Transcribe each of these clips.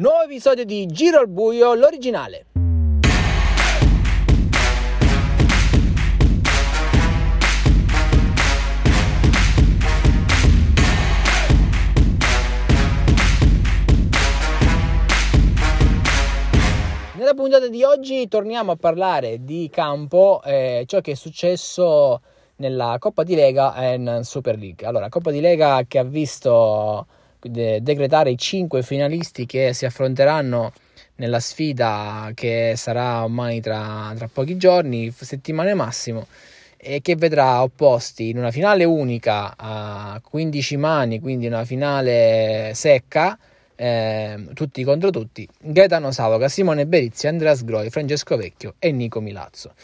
Nuovo episodio di Giro al Buio, l'originale. Nella puntata di oggi torniamo a parlare di campo, eh, ciò che è successo nella Coppa di Lega e in Super League. Allora, Coppa di Lega che ha visto decretare i cinque finalisti che si affronteranno nella sfida che sarà ormai tra, tra pochi giorni, settimane massimo, e che vedrà opposti in una finale unica a 15 mani, quindi una finale secca, eh, tutti contro tutti, Gaetano Savoca, Simone Berizzi, Andrea Sgroi, Francesco Vecchio e Nico Milazzo.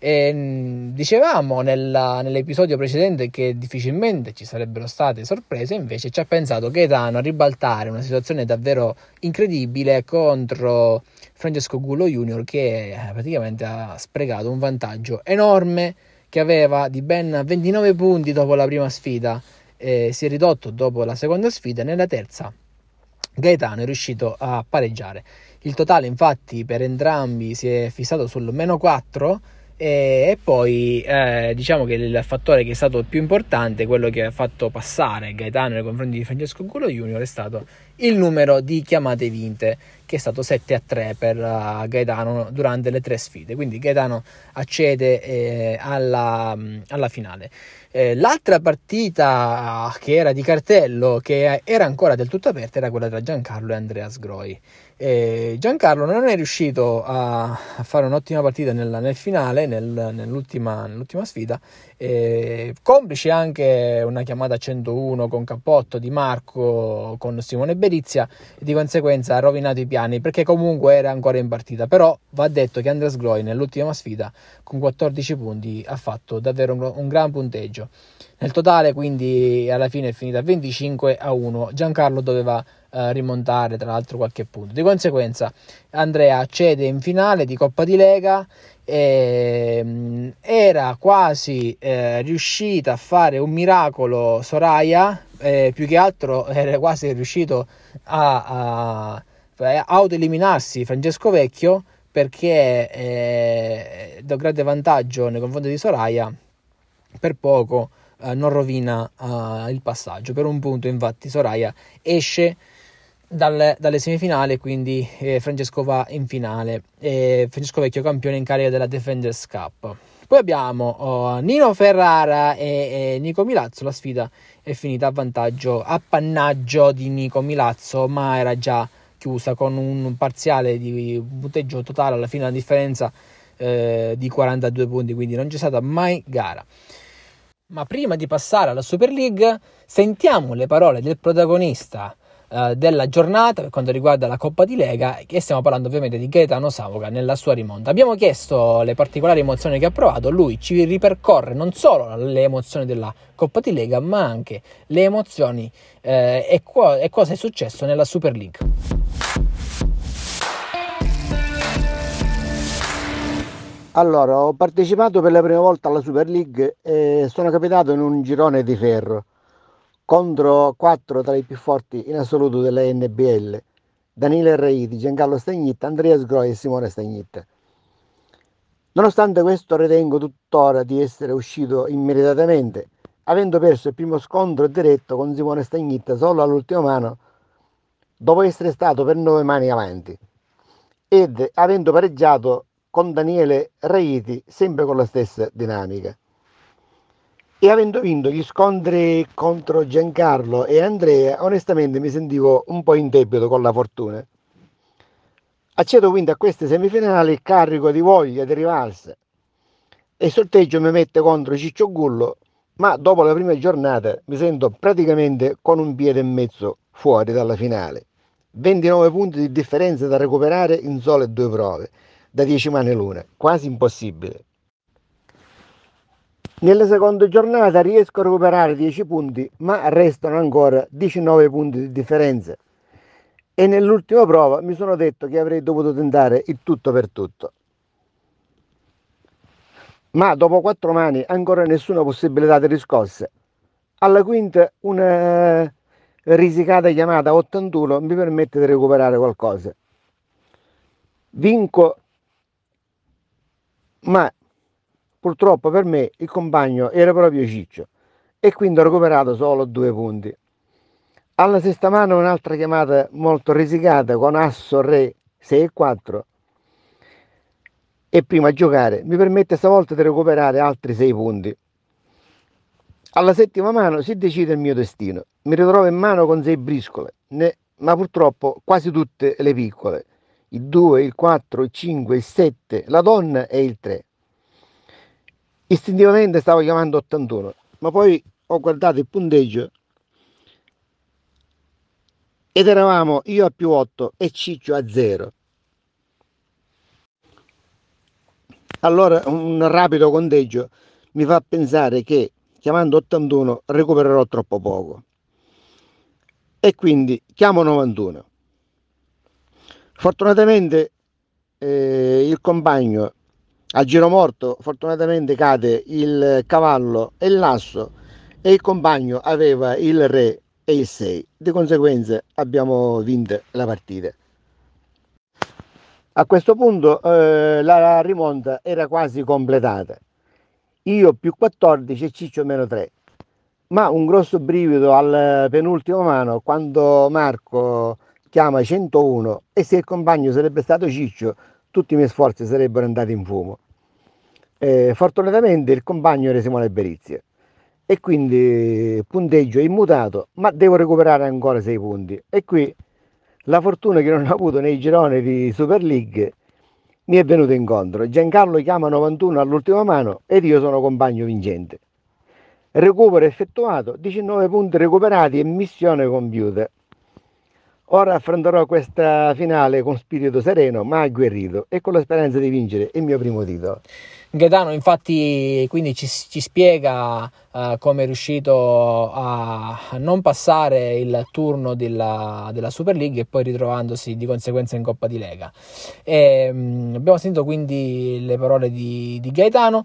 E mm, dicevamo nella, nell'episodio precedente che difficilmente ci sarebbero state sorprese, invece ci ha pensato Gaetano a ribaltare una situazione davvero incredibile contro Francesco Gullo Junior che eh, praticamente ha sprecato un vantaggio enorme che aveva di ben 29 punti dopo la prima sfida e si è ridotto dopo la seconda sfida nella terza Gaetano è riuscito a pareggiare. Il totale infatti per entrambi si è fissato sul meno 4 e, poi eh, diciamo che il fattore che è stato più importante, quello che ha fatto passare Gaetano nei confronti di Francesco Culo Junior, è stato il numero di chiamate vinte, che è stato 7 a 3 per uh, Gaetano durante le tre sfide. Quindi Gaetano accede eh, alla, alla, finale. Eh, l'altra partita che era di cartello, che era ancora del tutto aperta, era quella tra Giancarlo e Andreas Groi. E Giancarlo non è riuscito a, fare un'ottima partita nel, nel finale, nel, nell'ultima, nell'ultima sfida, e complice anche una chiamata a 101 con Cappotto di Marco con Simone Berizia e di conseguenza ha rovinato i piani perché comunque era ancora in partita. Però va detto che Andres Groi nell'ultima sfida con 14 punti ha fatto davvero un, un gran punteggio. Nel totale quindi alla fine è finita 25 a 1. Giancarlo doveva eh, rimontare tra l'altro qualche punto. Di conseguenza Andrea cede in finale di Coppa di Lega e mh, mm, era quasi eh, riuscita a fare un miracolo Soraya, eh, più che altro era quasi riuscito a, a, a autoeliminarsi Francesco Vecchio perché eh, da grande vantaggio nei confronti di Soraya per poco eh, non rovina uh, il passaggio. Per un punto, infatti, Soraya esce dalle, dalle semifinali, quindi eh, Francesco va in finale. Eh, Francesco Vecchio campione in carica della Defenders Cup. Poi abbiamo oh, Nino Ferrara e, e, Nico Milazzo. La sfida è finita a vantaggio, appannaggio di Nico Milazzo, ma era già chiusa con un parziale di punteggio totale alla fine, la differenza eh, di 42 punti, quindi non c'è stata mai gara. Ma prima di passare alla Super League, sentiamo le parole del protagonista eh, della giornata per quanto riguarda la Coppa di Lega e stiamo parlando ovviamente di Gaetano Savoca nella sua rimonta. Abbiamo chiesto le particolari emozioni che ha provato, lui ci ripercorre non solo le emozioni della Coppa di Lega, ma anche le emozioni eh, e, co- e cosa è successo nella Super League. Allora, ho partecipato per la prima volta alla Super League e sono capitato in un girone di ferro contro quattro tra i più forti in assoluto della NBL, Daniele Reiti, Giancarlo Stagnitta, Andrea Sgroi e Simone Stagnitta. Nonostante questo ritengo tuttora di essere uscito immediatamente, avendo perso il primo scontro diretto con Simone Stagnitta solo all'ultima mano, dopo essere stato per nove mani avanti, ed avendo pareggiato con Daniele Reiti, sempre con la stessa dinamica. E avendo vinto gli scontri contro Giancarlo e Andrea, onestamente mi sentivo un po' in debito con la fortuna. Accedo quindi a queste semifinali carico di voglia di rivalsa e il sorteggio mi mette contro Ciccio Gullo, ma dopo la prima giornata mi sento praticamente con un piede e mezzo fuori dalla finale. 29 punti di differenza da recuperare in sole due prove da 10 mani l'una, quasi impossibile. Nella seconda giornata riesco a recuperare 10 punti, ma restano ancora 19 punti di differenza. E nell'ultima prova mi sono detto che avrei dovuto tentare il tutto per tutto. Ma dopo quattro mani ancora nessuna possibilità di riscossa. Alla quinta una risicata chiamata 81 mi permette di recuperare qualcosa. Vinco, ma purtroppo per me il compagno era proprio Ciccio e quindi ho recuperato solo due punti. Alla sesta mano un'altra chiamata molto risicata con asso re 6 e 4 e prima a giocare mi permette stavolta di recuperare altri 6 punti. Alla settima mano si decide il mio destino. Mi ritrovo in mano con 6 briscole, ne, ma purtroppo quasi tutte le piccole. Il 2, il 4, il 5, il 7, la donna e il 3. Istintivamente stavo chiamando 81, ma poi ho guardato il punteggio ed eravamo io a più 8 e Ciccio a 0. Allora un rapido conteggio mi fa pensare che chiamando 81 recupererò troppo poco e quindi chiamo 91. Fortunatamente eh, il compagno a giro morto fortunatamente cade il cavallo e l'asso e il compagno aveva il re e il 6 di conseguenza abbiamo vinto la partita. A questo punto eh, la rimonta era quasi completata. Io più 14 e Ciccio meno 3 ma un grosso brivido al penultimo mano quando Marco chiama 101 e se il compagno sarebbe stato Ciccio tutti i miei sforzi sarebbero andati in fumo. Eh, fortunatamente il compagno era Simone Berizia e quindi punteggio immutato, ma devo recuperare ancora 6 punti. E qui la fortuna che non ho avuto nei gironi di Super League mi è venuta incontro. Giancarlo chiama 91 all'ultima mano ed io sono compagno vincente. Recupero effettuato, 19 punti recuperati e missione compiuta. Ora affronterò questa finale con spirito sereno ma agguerrito e con la speranza di vincere il mio primo titolo. Gaetano infatti quindi ci, ci spiega uh, come è riuscito a, non passare il turno della, della, Super League e poi ritrovandosi di conseguenza in Coppa di Lega. E, um, abbiamo sentito quindi le parole di, di Gaetano.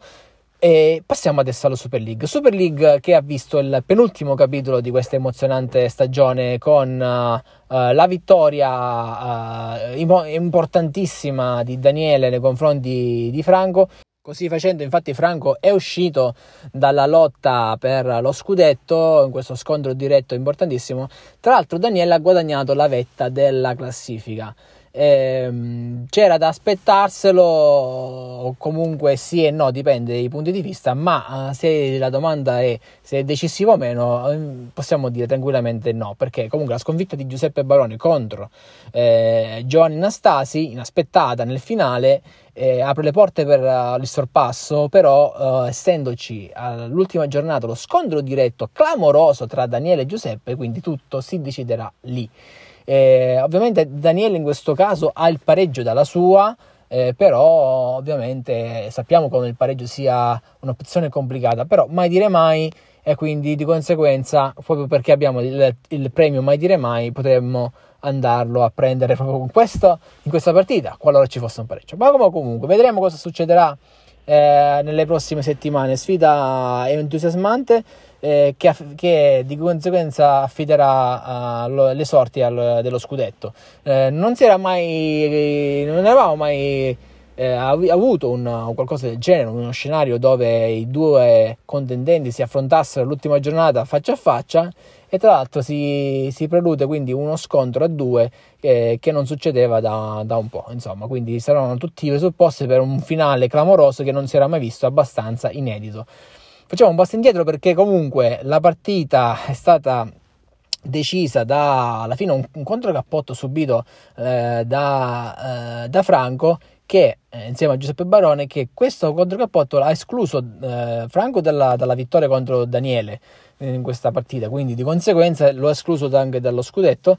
E passiamo adesso alla Super League. Super League che ha visto il penultimo capitolo di questa emozionante stagione con uh, la vittoria uh, importantissima di Daniele nei confronti di Franco. Così facendo, infatti, Franco è uscito dalla lotta per lo scudetto in questo scontro diretto importantissimo. Tra l'altro, Daniele ha guadagnato la vetta della classifica. Ehm, c'era da aspettarselo, comunque sì e no, dipende dai punti di vista, ma uh, se la domanda è se è decisivo o meno, uh, possiamo dire tranquillamente no, perché comunque la sconfitta di Giuseppe Baroni contro eh, Giovanni Nastasi, inaspettata nel finale, eh, apre le porte per uh, il sorpasso, però essendoci all'ultima giornata lo scontro diretto clamoroso tra Daniele e Giuseppe, quindi tutto si deciderà lì. Eh, ovviamente Daniele in questo caso ha il pareggio dalla sua, eh, però ovviamente sappiamo come il pareggio sia un'opzione complicata, però mai dire mai e quindi di conseguenza proprio perché abbiamo il, il premio mai dire mai potremmo andarlo a prendere proprio questo, in questa partita qualora ci fosse un pareggio. Ma comunque vedremo cosa succederà eh, nelle prossime settimane. Sfida entusiasmante eh, che, che, di conseguenza affiderà uh, le sorti al, dello scudetto. Eh, non si era mai, non eravamo mai eh, avuto un, qualcosa del genere, uno scenario dove i due contendenti si affrontassero l'ultima giornata faccia a faccia e tra l'altro si, si prelude quindi uno scontro a due eh, che non succedeva da, da, un po', insomma, quindi saranno tutti i presupposti per un finale clamoroso che non si era mai visto, abbastanza inedito. Facciamo un passo indietro perché comunque la partita è stata decisa da alla fine un, un controcappotto subito eh, da, eh, da, Franco che eh, insieme a Giuseppe Barone che questo controcappotto ha escluso eh, Franco dalla, dalla, vittoria contro Daniele in questa partita quindi di conseguenza lo ha escluso anche dallo scudetto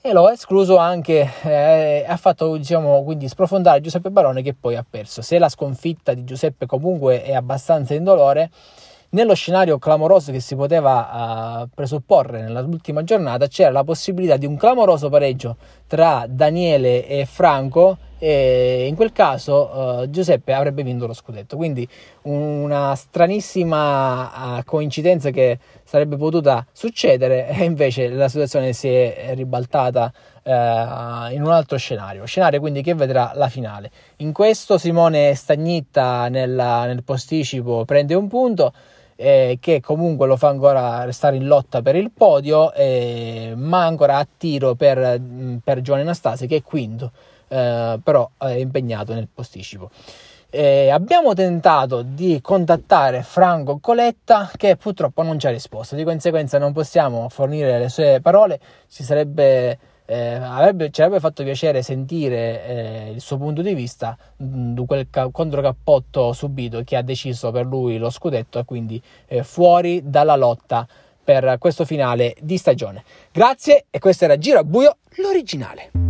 e lo ha escluso anche, eh, ha fatto diciamo quindi sprofondare Giuseppe Barone che poi ha perso. Se la sconfitta di Giuseppe comunque è abbastanza indolore, nello scenario clamoroso che si poteva uh, presupporre nell'ultima giornata c'era la possibilità di un clamoroso pareggio tra Daniele e Franco e in quel caso uh, Giuseppe avrebbe vinto lo scudetto. Quindi una stranissima uh, coincidenza che sarebbe potuta succedere e invece la situazione si è ribaltata uh, in un altro scenario, scenario quindi che vedrà la finale. In questo Simone Stagnitta nella, nel posticipo prende un punto. Eh, che comunque lo fa ancora restare in lotta per il podio, eh, ma ancora a tiro per, per Giovanni Anastasi che è quinto eh, però è impegnato nel posticipo. Eh, abbiamo tentato di contattare Franco Coletta che purtroppo non ci ha risposto, di conseguenza non possiamo fornire le sue parole, ci sarebbe, eh, avrebbe, ci avrebbe fatto piacere sentire eh, il suo punto di vista mh, di quel ca- controcappotto subito che ha deciso per lui lo scudetto e quindi eh, fuori dalla lotta per questo finale di stagione. Grazie e questo era Giro a Buio, l'originale.